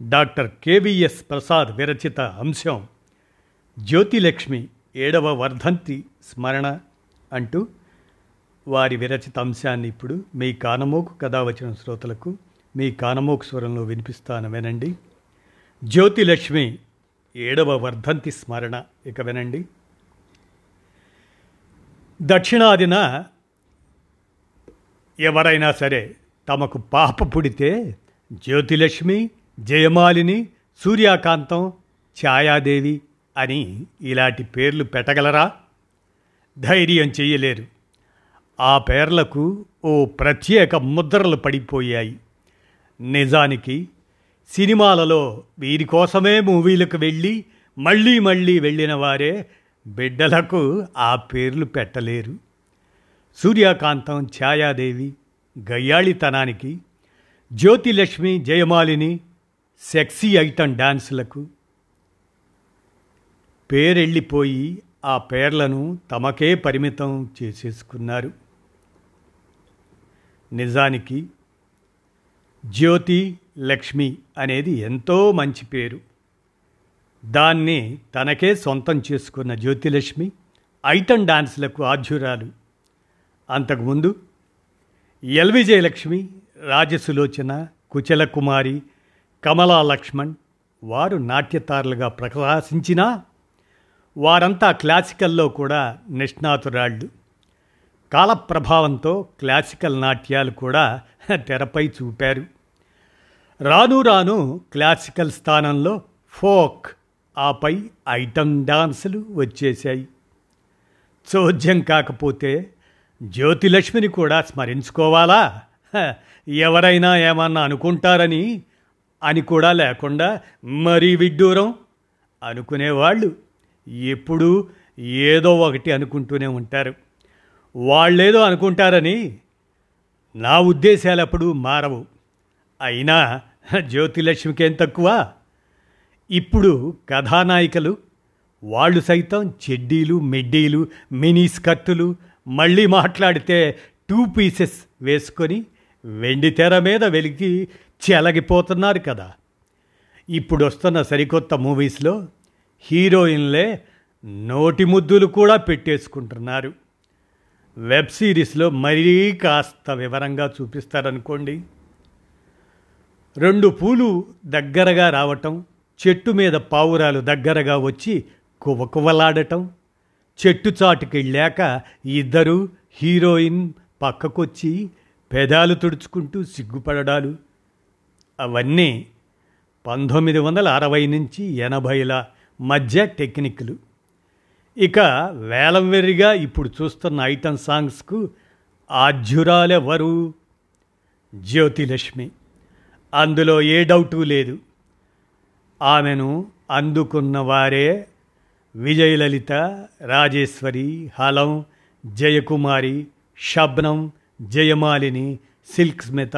Doctor KVS Prasad విరచిత అంశం జ్యోతిలక్ష్మి ఏడవ వర్ధంతి స్మరణ అంటూ వారి విరచిత అంశాన్ని ఇప్పుడు మీ కానమోకు కథ వచ్చిన శ్రోతలకు మీ కానమోకు స్వరంలో వినిపిస్తాను వినండి జ్యోతిలక్ష్మి ఏడవ వర్ధంతి స్మరణ ఇక వినండి. దక్షిణాదిన ఎవరైనా సరే తమకు పాప పుడితే జ్యోతిలక్ష్మి జయమాలిని సూర్యకాంతం ఛాయాదేవి అని ఇలాంటి పేర్లు పెట్టగలరా? ధైర్యం చెయ్యలేరు ఆ పేర్లకు ఓ ప్రత్యేక ముద్రలు పడిపోయాయి. నిజానికి సినిమాలలో వీరి కోసమే మూవీలకు వెళ్ళి మళ్ళీ మళ్ళీ వెళ్ళిన వారే బిడ్డలకు ఆ పేర్లు పెట్టలేరు. సూర్యకాంతం ఛాయాదేవి గయ్యాళితనానికి జ్యోతిలక్ష్మి జయమాలిని సెక్సీ ఐటమ్ డాన్సులకు. పేరెళ్ళిపోయి ఆ పేర్లను తమకే పరిమితం చేసేసుకున్నారు. నిజానికి జ్యోతి లక్ష్మి అనేది ఎంతో మంచి పేరు. దాన్ని తనకే సొంతం చేసుకున్న జ్యోతిలక్ష్మి ఐటమ్ డాన్సులకు ఆధ్యురాలు. అంతకుముందు ఎల్విజయలక్ష్మి రాజసులోచన కుచలకుమారి కమలా లక్ష్మణ్ వారు నాట్యతారులుగా ప్రకాశించినా వారంతా క్లాసికల్లో కూడా నిష్ణాతురాళ్ళు. కాలప్రభావంతో క్లాసికల్ నాట్యాలు కూడా తెరపై చూపారు. రాను రాను క్లాసికల్ స్థానంలో ఫోక్ ఆపై ఐటమ్ డాన్సులు వచ్చేశాయి. చోద్యం కాకపోతే జ్యోతిలక్ష్మిని కూడా స్మరించుకోవాలా? ఎవరైనా ఏమన్నా అనుకుంటారని అని కూడా లేకుండా మరీ విడ్డూరం అనుకునేవాళ్ళు ఎప్పుడూ ఏదో ఒకటి అనుకుంటూనే ఉంటారు. వాళ్ళేదో అనుకుంటారని నా ఉద్దేశాలు అప్పుడు మారవు. అయినా జ్యోతిలక్ష్మికేం తక్కువ? ఇప్పుడు కథానాయికలు వాళ్ళు సైతం చెడ్డీలు మెడ్డీలు మినీ స్కర్టులు మళ్ళీ మాట్లాడితే టూ పీసెస్ వేసుకొని వెండి తెర మీద వెలిగి చెలగిపోతున్నారు కదా. ఇప్పుడు వస్తున్న సరికొత్త మూవీస్లో హీరోయిన్లే నోటి ముద్దులు కూడా పెట్టేసుకుంటున్నారు. వెబ్ సిరీస్లో మరీ కాస్త వివరంగా చూపిస్తారనుకోండి. రెండు పూలు దగ్గరగా రావటం చెట్టు మీద పావురాలు దగ్గరగా వచ్చి కువకువలాడటం చెట్టు చాటుకి చాటుకెళ్ళాక ఇద్దరు హీరోయిన్ పక్కకొచ్చి పెదాలు తుడుచుకుంటూ సిగ్గుపడడాలు అవన్నీ పంతొమ్మిది వందల అరవై నుంచి ఎనభైల మధ్య టెక్నిక్లు. ఇక వేలం వెర్రిగా ఇప్పుడు చూస్తున్న ఐటమ్ సాంగ్స్కు ఆద్యురాలెవరు జ్యోతిలక్ష్మి. అందులో ఏ డౌటు లేదు. ఆమెను అందుకున్న వారే విజయలలిత రాజేశ్వరి హలం జయకుమారి శబ్నం జయమాలిని సిల్క్ స్మిత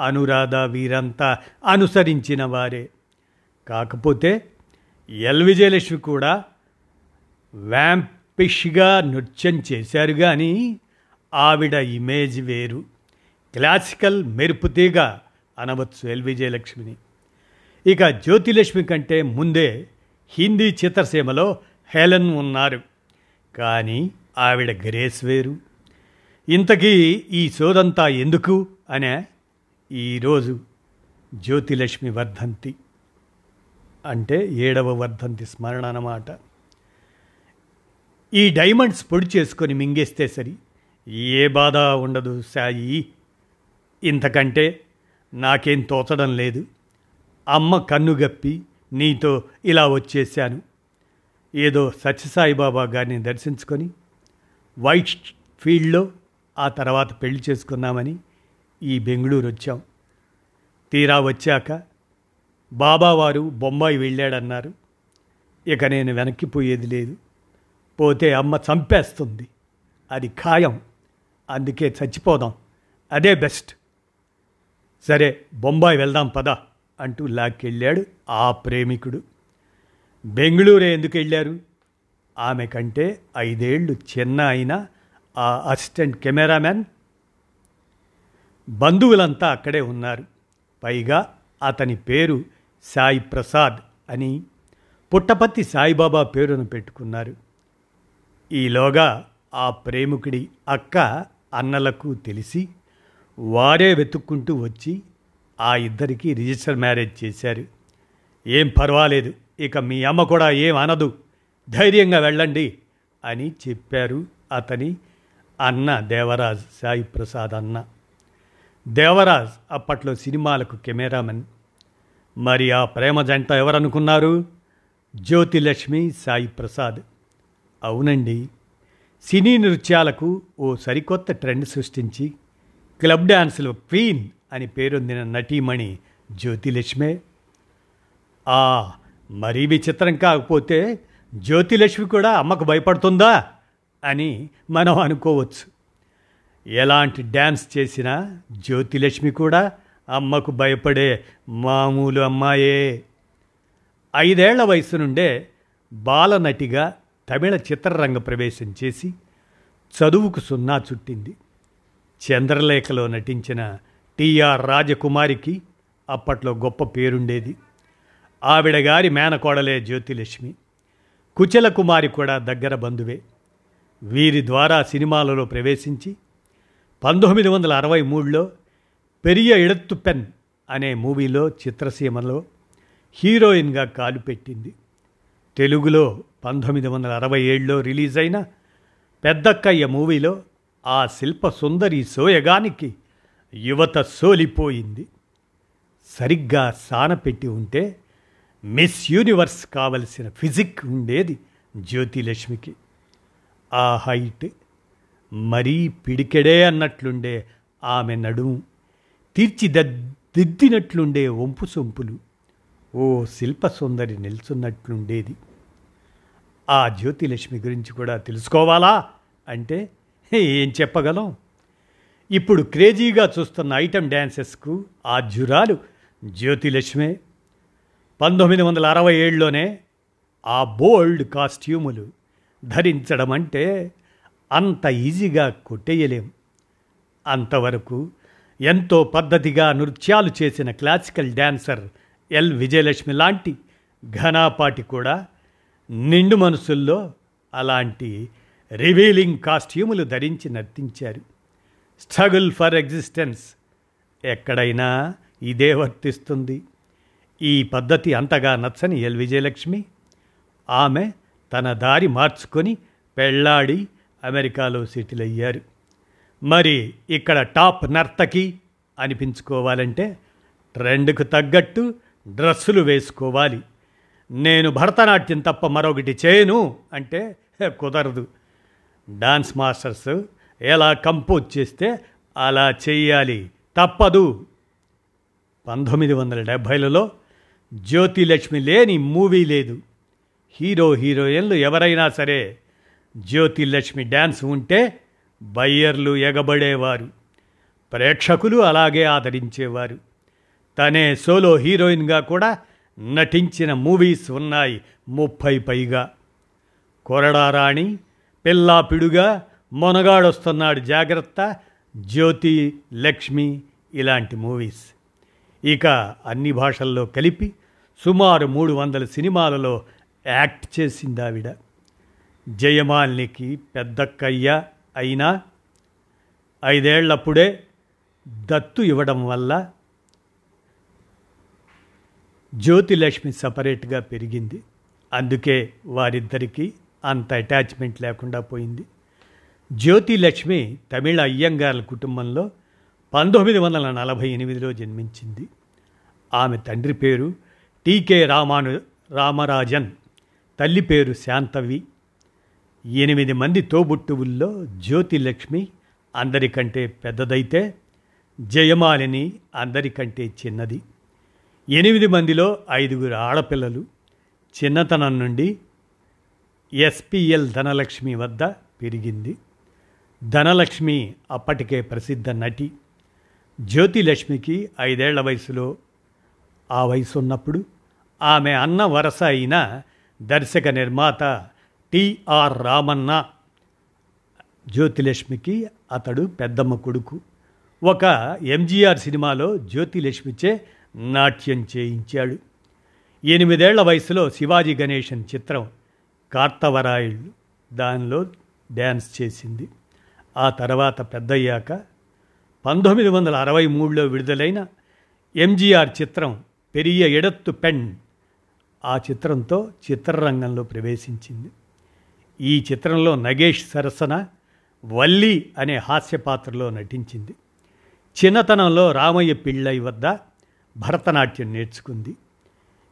అనురాధ వీరంతా అనుసరించిన వారే. కాకపోతే ఎల్. విజయలక్ష్మి కూడా వ్యాంపిష్గా నృత్యం చేశారు కానీ ఆవిడ ఇమేజ్ వేరు. క్లాసికల్ మెరుపుతీగ అనవచ్చు ఎల్. విజయలక్ష్మిని. ఇక జ్యోతిలక్ష్మి కంటే ముందే హిందీ చిత్రసీమలో హెలెన్ ఉన్నారు. కానీ ఆవిడ గ్రేస్ వేరు. ఇంతకీ ఈ సోదంతా ఎందుకు? అనే ఈరోజు జ్యోతిలక్ష్మి వర్ధంతి అంటే ఏడవ వర్ధంతి స్మరణ అన్నమాట. ఈ డైమండ్స్ పొడి చేసుకొని మింగేస్తే సరి ఏ బాధ ఉండదు సాయి. ఇంతకంటే నాకేం తోచడం లేదు. అమ్మ కన్నుగప్పి నీతో ఇలా వచ్చేసాను ఏదో సత్యసాయిబాబా గారిని దర్శించుకొని వైట్ ఫీల్డ్లో ఆ తర్వాత పెళ్ళి చేసుకున్నామని ఈ బెంగళూరు వచ్చాం తీరా వచ్చాక బాబావారు బొంబాయి వెళ్ళాడన్నారు. ఇక నేను వెనక్కిపోయేది లేదు. పోతే అమ్మ చంపేస్తుంది. అది ఖాయం. అందుకే చచ్చిపోదాం. అదే బెస్ట్. సరే బొంబాయి వెళ్దాం పద అంటూ లాక్కెళ్ళాడు ఆ ప్రేమికుడు. బెంగళూరు ఎందుకు వెళ్ళారు? ఆమె కంటే ఐదేళ్ళు చిన్న అయిన ఆ అసిస్టెంట్ కెమెరామ్యాన్ బంధువులంతా అక్కడే ఉన్నారు. పైగా అతని పేరు సాయి ప్రసాద్ అని పుట్టపత్తి సాయిబాబా పేరును పెట్టుకున్నారు. ఈలోగా ఆ ప్రేమికుడి అక్క అన్నలకు తెలిసి వారే వెతుక్కుంటూ వచ్చి ఆ ఇద్దరికి రిజిస్టర్ మ్యారేజ్ చేశారు. ఏం పర్వాలేదు ఇక మీ అమ్మ కూడా ఏం అనదు ధైర్యంగా వెళ్ళండి అని చెప్పారు అతని అన్న దేవరాజ్ సాయి ప్రసాద్ అన్న. దేవరాజ్ అప్పట్లో సినిమాలకు కెమెరామెన్. మరి ఆ ప్రేమ జంట ఎవరనుకున్నారు? జ్యోతిలక్ష్మి సాయి ప్రసాద్. అవునండి. సినీ నృత్యాలకు ఓ సరికొత్త ట్రెండ్ సృష్టించి క్లబ్ డ్యాన్స్లో క్వీన్ అని పేరొందిన నటీమణి జ్యోతిలక్ష్మే. ఆ మరీ విచిత్రం కాకపోతే జ్యోతిలక్ష్మి కూడా అమ్మకు భయపడుతుందా? అని మనం అనుకోవచ్చు. ఎలాంటి డ్యాన్స్ చేసినా జ్యోతిలక్ష్మి కూడా అమ్మకు భయపడే మామూలు అమ్మాయే. ఐదేళ్ళ వయసు నుండే బాలనటిగా తమిళ చిత్రరంగ ప్రవేశం చేసి చదువుకు సున్నా చుట్టింది. చంద్రలేఖలో నటించిన టిఆర్ రాజకుమారికి అప్పట్లో గొప్ప పేరుండేది. ఆవిడ గారి మేనకోడలే జ్యోతిలక్ష్మి. కుచల కుమారి కూడా దగ్గర బంధువే. వీరి ద్వారా సినిమాలలో ప్రవేశించి పంతొమ్మిది వందల అరవై మూడులో పెరియ ఇడత్తు పెన్ అనే మూవీలో చిత్రసీమలో హీరోయిన్గా కాలు పెట్టింది. తెలుగులో పంతొమ్మిది వందల అరవై ఏడులో రిలీజ్ అయిన పెద్దక్కయ్య మూవీలో ఆ శిల్ప సుందరి సోయగానికి యువత సోలిపోయింది. సరిగ్గా సానపెట్టి ఉంటే మిస్ యూనివర్స్ కావలసిన ఫిజిక్ ఉండేది జ్యోతిలక్ష్మికి. ఆ హైట్ మరీ పిడికెడే అన్నట్లుండే ఆమె నడుము. తీర్చిదిద్దినట్లుండే వంపు సొంపులు. ఓ శిల్ప సుందరి నిల్చున్నట్లుండేది. ఆ జ్యోతిలక్ష్మి గురించి కూడా తెలుసుకోవాలా? అంటే ఏం చెప్పగలం? ఇప్పుడు క్రేజీగా చూస్తున్న ఐటమ్ డ్యాన్సెస్కు ఆ జురాలు జ్యోతిలక్ష్మే. పంతొమ్మిది వందల అరవై ఏడులోనే ఆ బోల్డ్ కాస్ట్యూములు ధరించడం అంటే అంత ఈజీగా కొట్టేయలేం. అంతవరకు ఎంతో పద్ధతిగా నృత్యాలు చేసిన క్లాసికల్ డ్యాన్సర్ ఎల్ విజయలక్ష్మి లాంటి ఘనాపాటి కూడా నిండు మనసుల్లో అలాంటి రివీలింగ్ కాస్ట్యూములు ధరించి నర్తించారు. స్ట్రగుల్ ఫర్ ఎగ్జిస్టెన్స్ ఎక్కడైనా ఇదే వర్తిస్తుంది. ఈ పద్ధతి అంతగా నచ్చని ఎల్ విజయలక్ష్మి. ఆమె తన దారి మార్చుకొని పెళ్ళాడి అమెరికాలో సెటిల్ అయ్యారు. మరి ఇక్కడ టాప్ నర్తకి అనిపించుకోవాలంటే ట్రెండ్కు తగ్గట్టు డ్రెస్సులు వేసుకోవాలి. నేను భరతనాట్యం తప్ప మరొకటి చేయను అంటే కుదరదు. డాన్స్ మాస్టర్స్ ఎలా కంపోజ్ చేస్తే అలా చెయ్యాలి? తప్పదు. పంతొమ్మిది వందల డెబ్భైలలో జ్యోతిలక్ష్మి లేని మూవీ లేదు. హీరో హీరోయిన్లు ఎవరైనా సరే జ్యోతిలక్ష్మి డ్యాన్స్ ఉంటే బయ్యర్లు ఎగబడేవారు. ప్రేక్షకులు అలాగే ఆదరించేవారు. తనే సోలో హీరోయిన్గా కూడా నటించిన మూవీస్ ఉన్నాయి ముప్పై పైగా. కొరడారాణి పిల్లాపిడుగా మొనగాడొస్తున్నాడు జాగ్రత్త జ్యోతి లక్ష్మి ఇలాంటి మూవీస్. ఇక అన్ని భాషల్లో కలిపి సుమారు మూడు వందల సినిమాలలో యాక్ట్ చేసింది ఆవిడ జయమాలినికి పెద్దక్కయ్య అయినా ఐదేళ్ళప్పుడే దత్తు ఇవ్వడం వల్ల జ్యోతిలక్ష్మి సపరేట్గా పెరిగింది. అందుకే వారిద్దరికీ అంత అటాచ్మెంట్ లేకుండా పోయింది. జ్యోతిలక్ష్మి తమిళ అయ్యంగార్ల కుటుంబంలో పంతొమ్మిది వందల నలభై ఎనిమిదిలో జన్మించింది. ఆమె తండ్రి పేరు టీకే రామాను రామరాజన్ తల్లి పేరు శాంతవి ఎనిమిది మంది తోబుట్టువుల్లో జ్యోతిలక్ష్మి అందరికంటే పెద్దదైతే జయమాలిని అందరికంటే చిన్నది. ఎనిమిది మందిలో ఐదుగురు ఆడపిల్లలు చిన్నతనం నుండి ఎస్పిఎల్ ధనలక్ష్మి వద్ద పెరిగింది. ధనలక్ష్మి అప్పటికే ప్రసిద్ధ నటి. జ్యోతిలక్ష్మికి ఐదేళ్ళ వయసులో ఆ వయసు ఉన్నప్పుడు ఆమె అన్న వరస అయిన దర్శక నిర్మాత టిఆర్ రామన్న జ్యోతిలక్ష్మికి అతడు పెద్దమ్మ కొడుకు. ఒక ఎంజీఆర్ సినిమాలో జ్యోతిలక్ష్మిచే నాట్యం చేయించాడు. ఎనిమిదేళ్ళ వయసులో శివాజీ గణేశన్ చిత్రం కార్తవరాయుళ్ళు దానిలో డ్యాన్స్ చేసింది. ఆ తర్వాత పెద్దయ్యాక పంతొమ్మిది వందల అరవై మూడులో విడుదలైన ఎంజీఆర్ చిత్రం పెరియ ఎడత్తు పెన్ ఆ చిత్రంతో చిత్రరంగంలో ప్రవేశించింది. ఈ చిత్రంలో నగేష్ సరసన వల్లి అనే హాస్య పాత్రలో నటించింది. చిన్నతనంలో రామయ్య పిళ్ళై వద్ద భరతనాట్యం నేర్చుకుంది.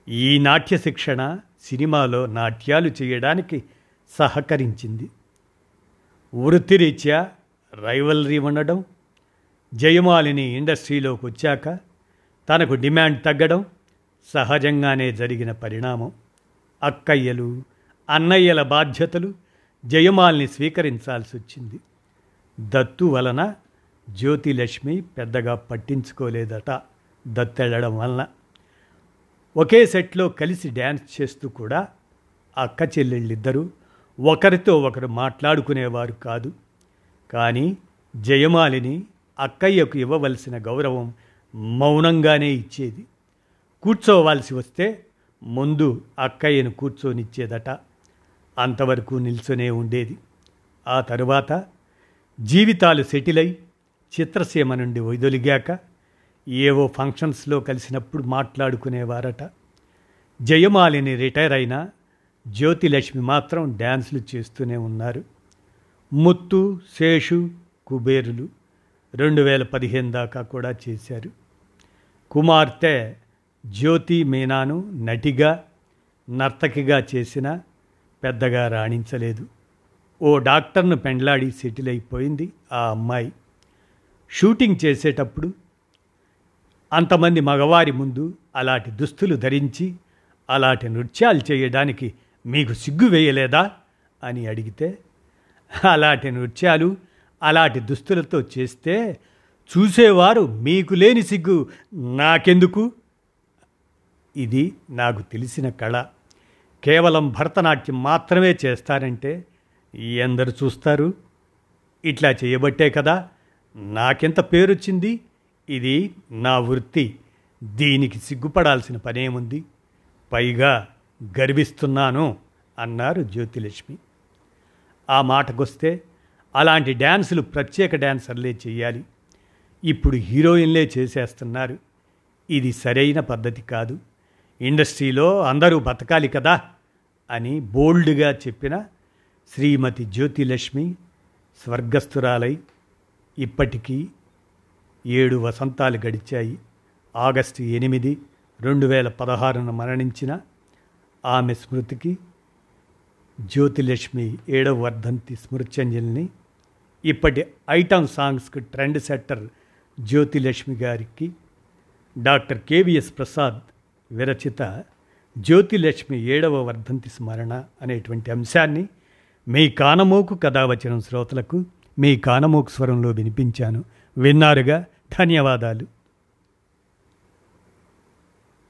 ఈ నాట్య శిక్షణ సినిమాలో నాట్యాలు చేయడానికి సహకరించింది. వృత్తిరీత్యా రైవలరీ ఉండడం జయమాలిని ఇండస్ట్రీలోకి వచ్చాక తనకు డిమాండ్ తగ్గడం సహజంగానే జరిగిన పరిణామం. అక్కయ్యలు అన్నయ్యల బాధ్యతలు జయమాల్ని స్వీకరించాల్సి వచ్చింది. దత్తు వలన జ్యోతిలక్ష్మి పెద్దగా పట్టించుకోలేదట దత్తెళ్ళడం వలన. ఒకే సెట్లో కలిసి డ్యాన్స్ చేస్తూ కూడా అక్క చెల్లెళ్ళిద్దరూ ఒకరితో ఒకరు మాట్లాడుకునేవారు కాదు. కానీ జయమాలిని అక్కయ్యకు ఇవ్వవలసిన గౌరవం మౌనంగానే ఇచ్చేది. కూర్చోవాల్సి వస్తే ముందు అక్కయ్యను కూర్చొనిచ్చేదట అంతవరకు నిల్చొనే ఉండేది. ఆ తరువాత జీవితాలు సెటిల్ అయి చిత్రసీమ నుండి వైదొలిగాక ఏవో ఫంక్షన్స్లో కలిసినప్పుడు మాట్లాడుకునేవారట. జయమాలిని రిటైర్ అయినా జ్యోతిలక్ష్మి మాత్రం డ్యాన్సులు చేస్తూనే ఉన్నారు. ముత్తు శేషు కుబేరులు రెండు వేల పదిహేను దాకా కూడా చేశారు. కుమార్తె జ్యోతి మీనాను నటిగా నర్తకిగా చేసిన పెద్దగా రాణించలేదు. ఓ డాక్టర్ను పెండ్లాడి సెటిల్ అయిపోయింది ఆ అమ్మాయి. షూటింగ్ చేసేటప్పుడు అంతమంది మగవారి ముందు అలాంటి దుస్తులు ధరించి అలాంటి నృత్యాలు చేయడానికి మీకు సిగ్గు వేయలేదా? అని అడిగితే అలాంటి నృత్యాలు అలాంటి దుస్తులతో చేస్తే చూసేవారు మీకు లేని సిగ్గు. నాకెందుకు? ఇది నాకు తెలిసిన కళ. కేవలం భరతనాట్యం మాత్రమే చేస్తారంటే ఎందరు చూస్తారు. ఇట్లా చేయబట్టే కదా నాకెంత పేరొచ్చింది? ఇది నా వృత్తి. దీనికి సిగ్గుపడాల్సిన పనేముంది? పైగా గర్విస్తున్నాను అన్నారు జ్యోతిలక్ష్మి. ఆ మాటకొస్తే అలాంటి డ్యాన్సులు ప్రత్యేక డ్యాన్సర్లే చేయాలి ఇప్పుడు హీరోయిన్లే చేసేస్తున్నారు. ఇది సరైన పద్ధతి కాదు. ఇండస్ట్రీలో అందరూ బతకాలి కదా. అని బోల్డ్గా చెప్పిన శ్రీమతి జ్యోతిలక్ష్మి స్వర్గస్థురాలై ఇప్పటికీ ఏడు వసంతాలు గడిచాయి. ఆగస్టు ఎనిమిది రెండు వేల పదహారున మరణించిన ఆమె స్మృతికి జ్యోతిలక్ష్మి ఏడవ వర్ధంతి స్మృత్యంజలిని ఇప్పటి ఐటమ్ సాంగ్స్కి ట్రెండ్ సెట్టర్ జ్యోతిలక్ష్మి గారికి డాక్టర్ కేవిఎస్ ప్రసాద్ విరచిత జ్యోతిలక్ష్మి ఏడవ వర్ధంతి స్మరణ అనేటువంటి అంశాన్ని మీ కానమోకు కథావచనం శ్రోతలకు మీ కానమోకు స్వరంలో వినిపించాను. విన్నారుగా? ధన్యవాదాలు.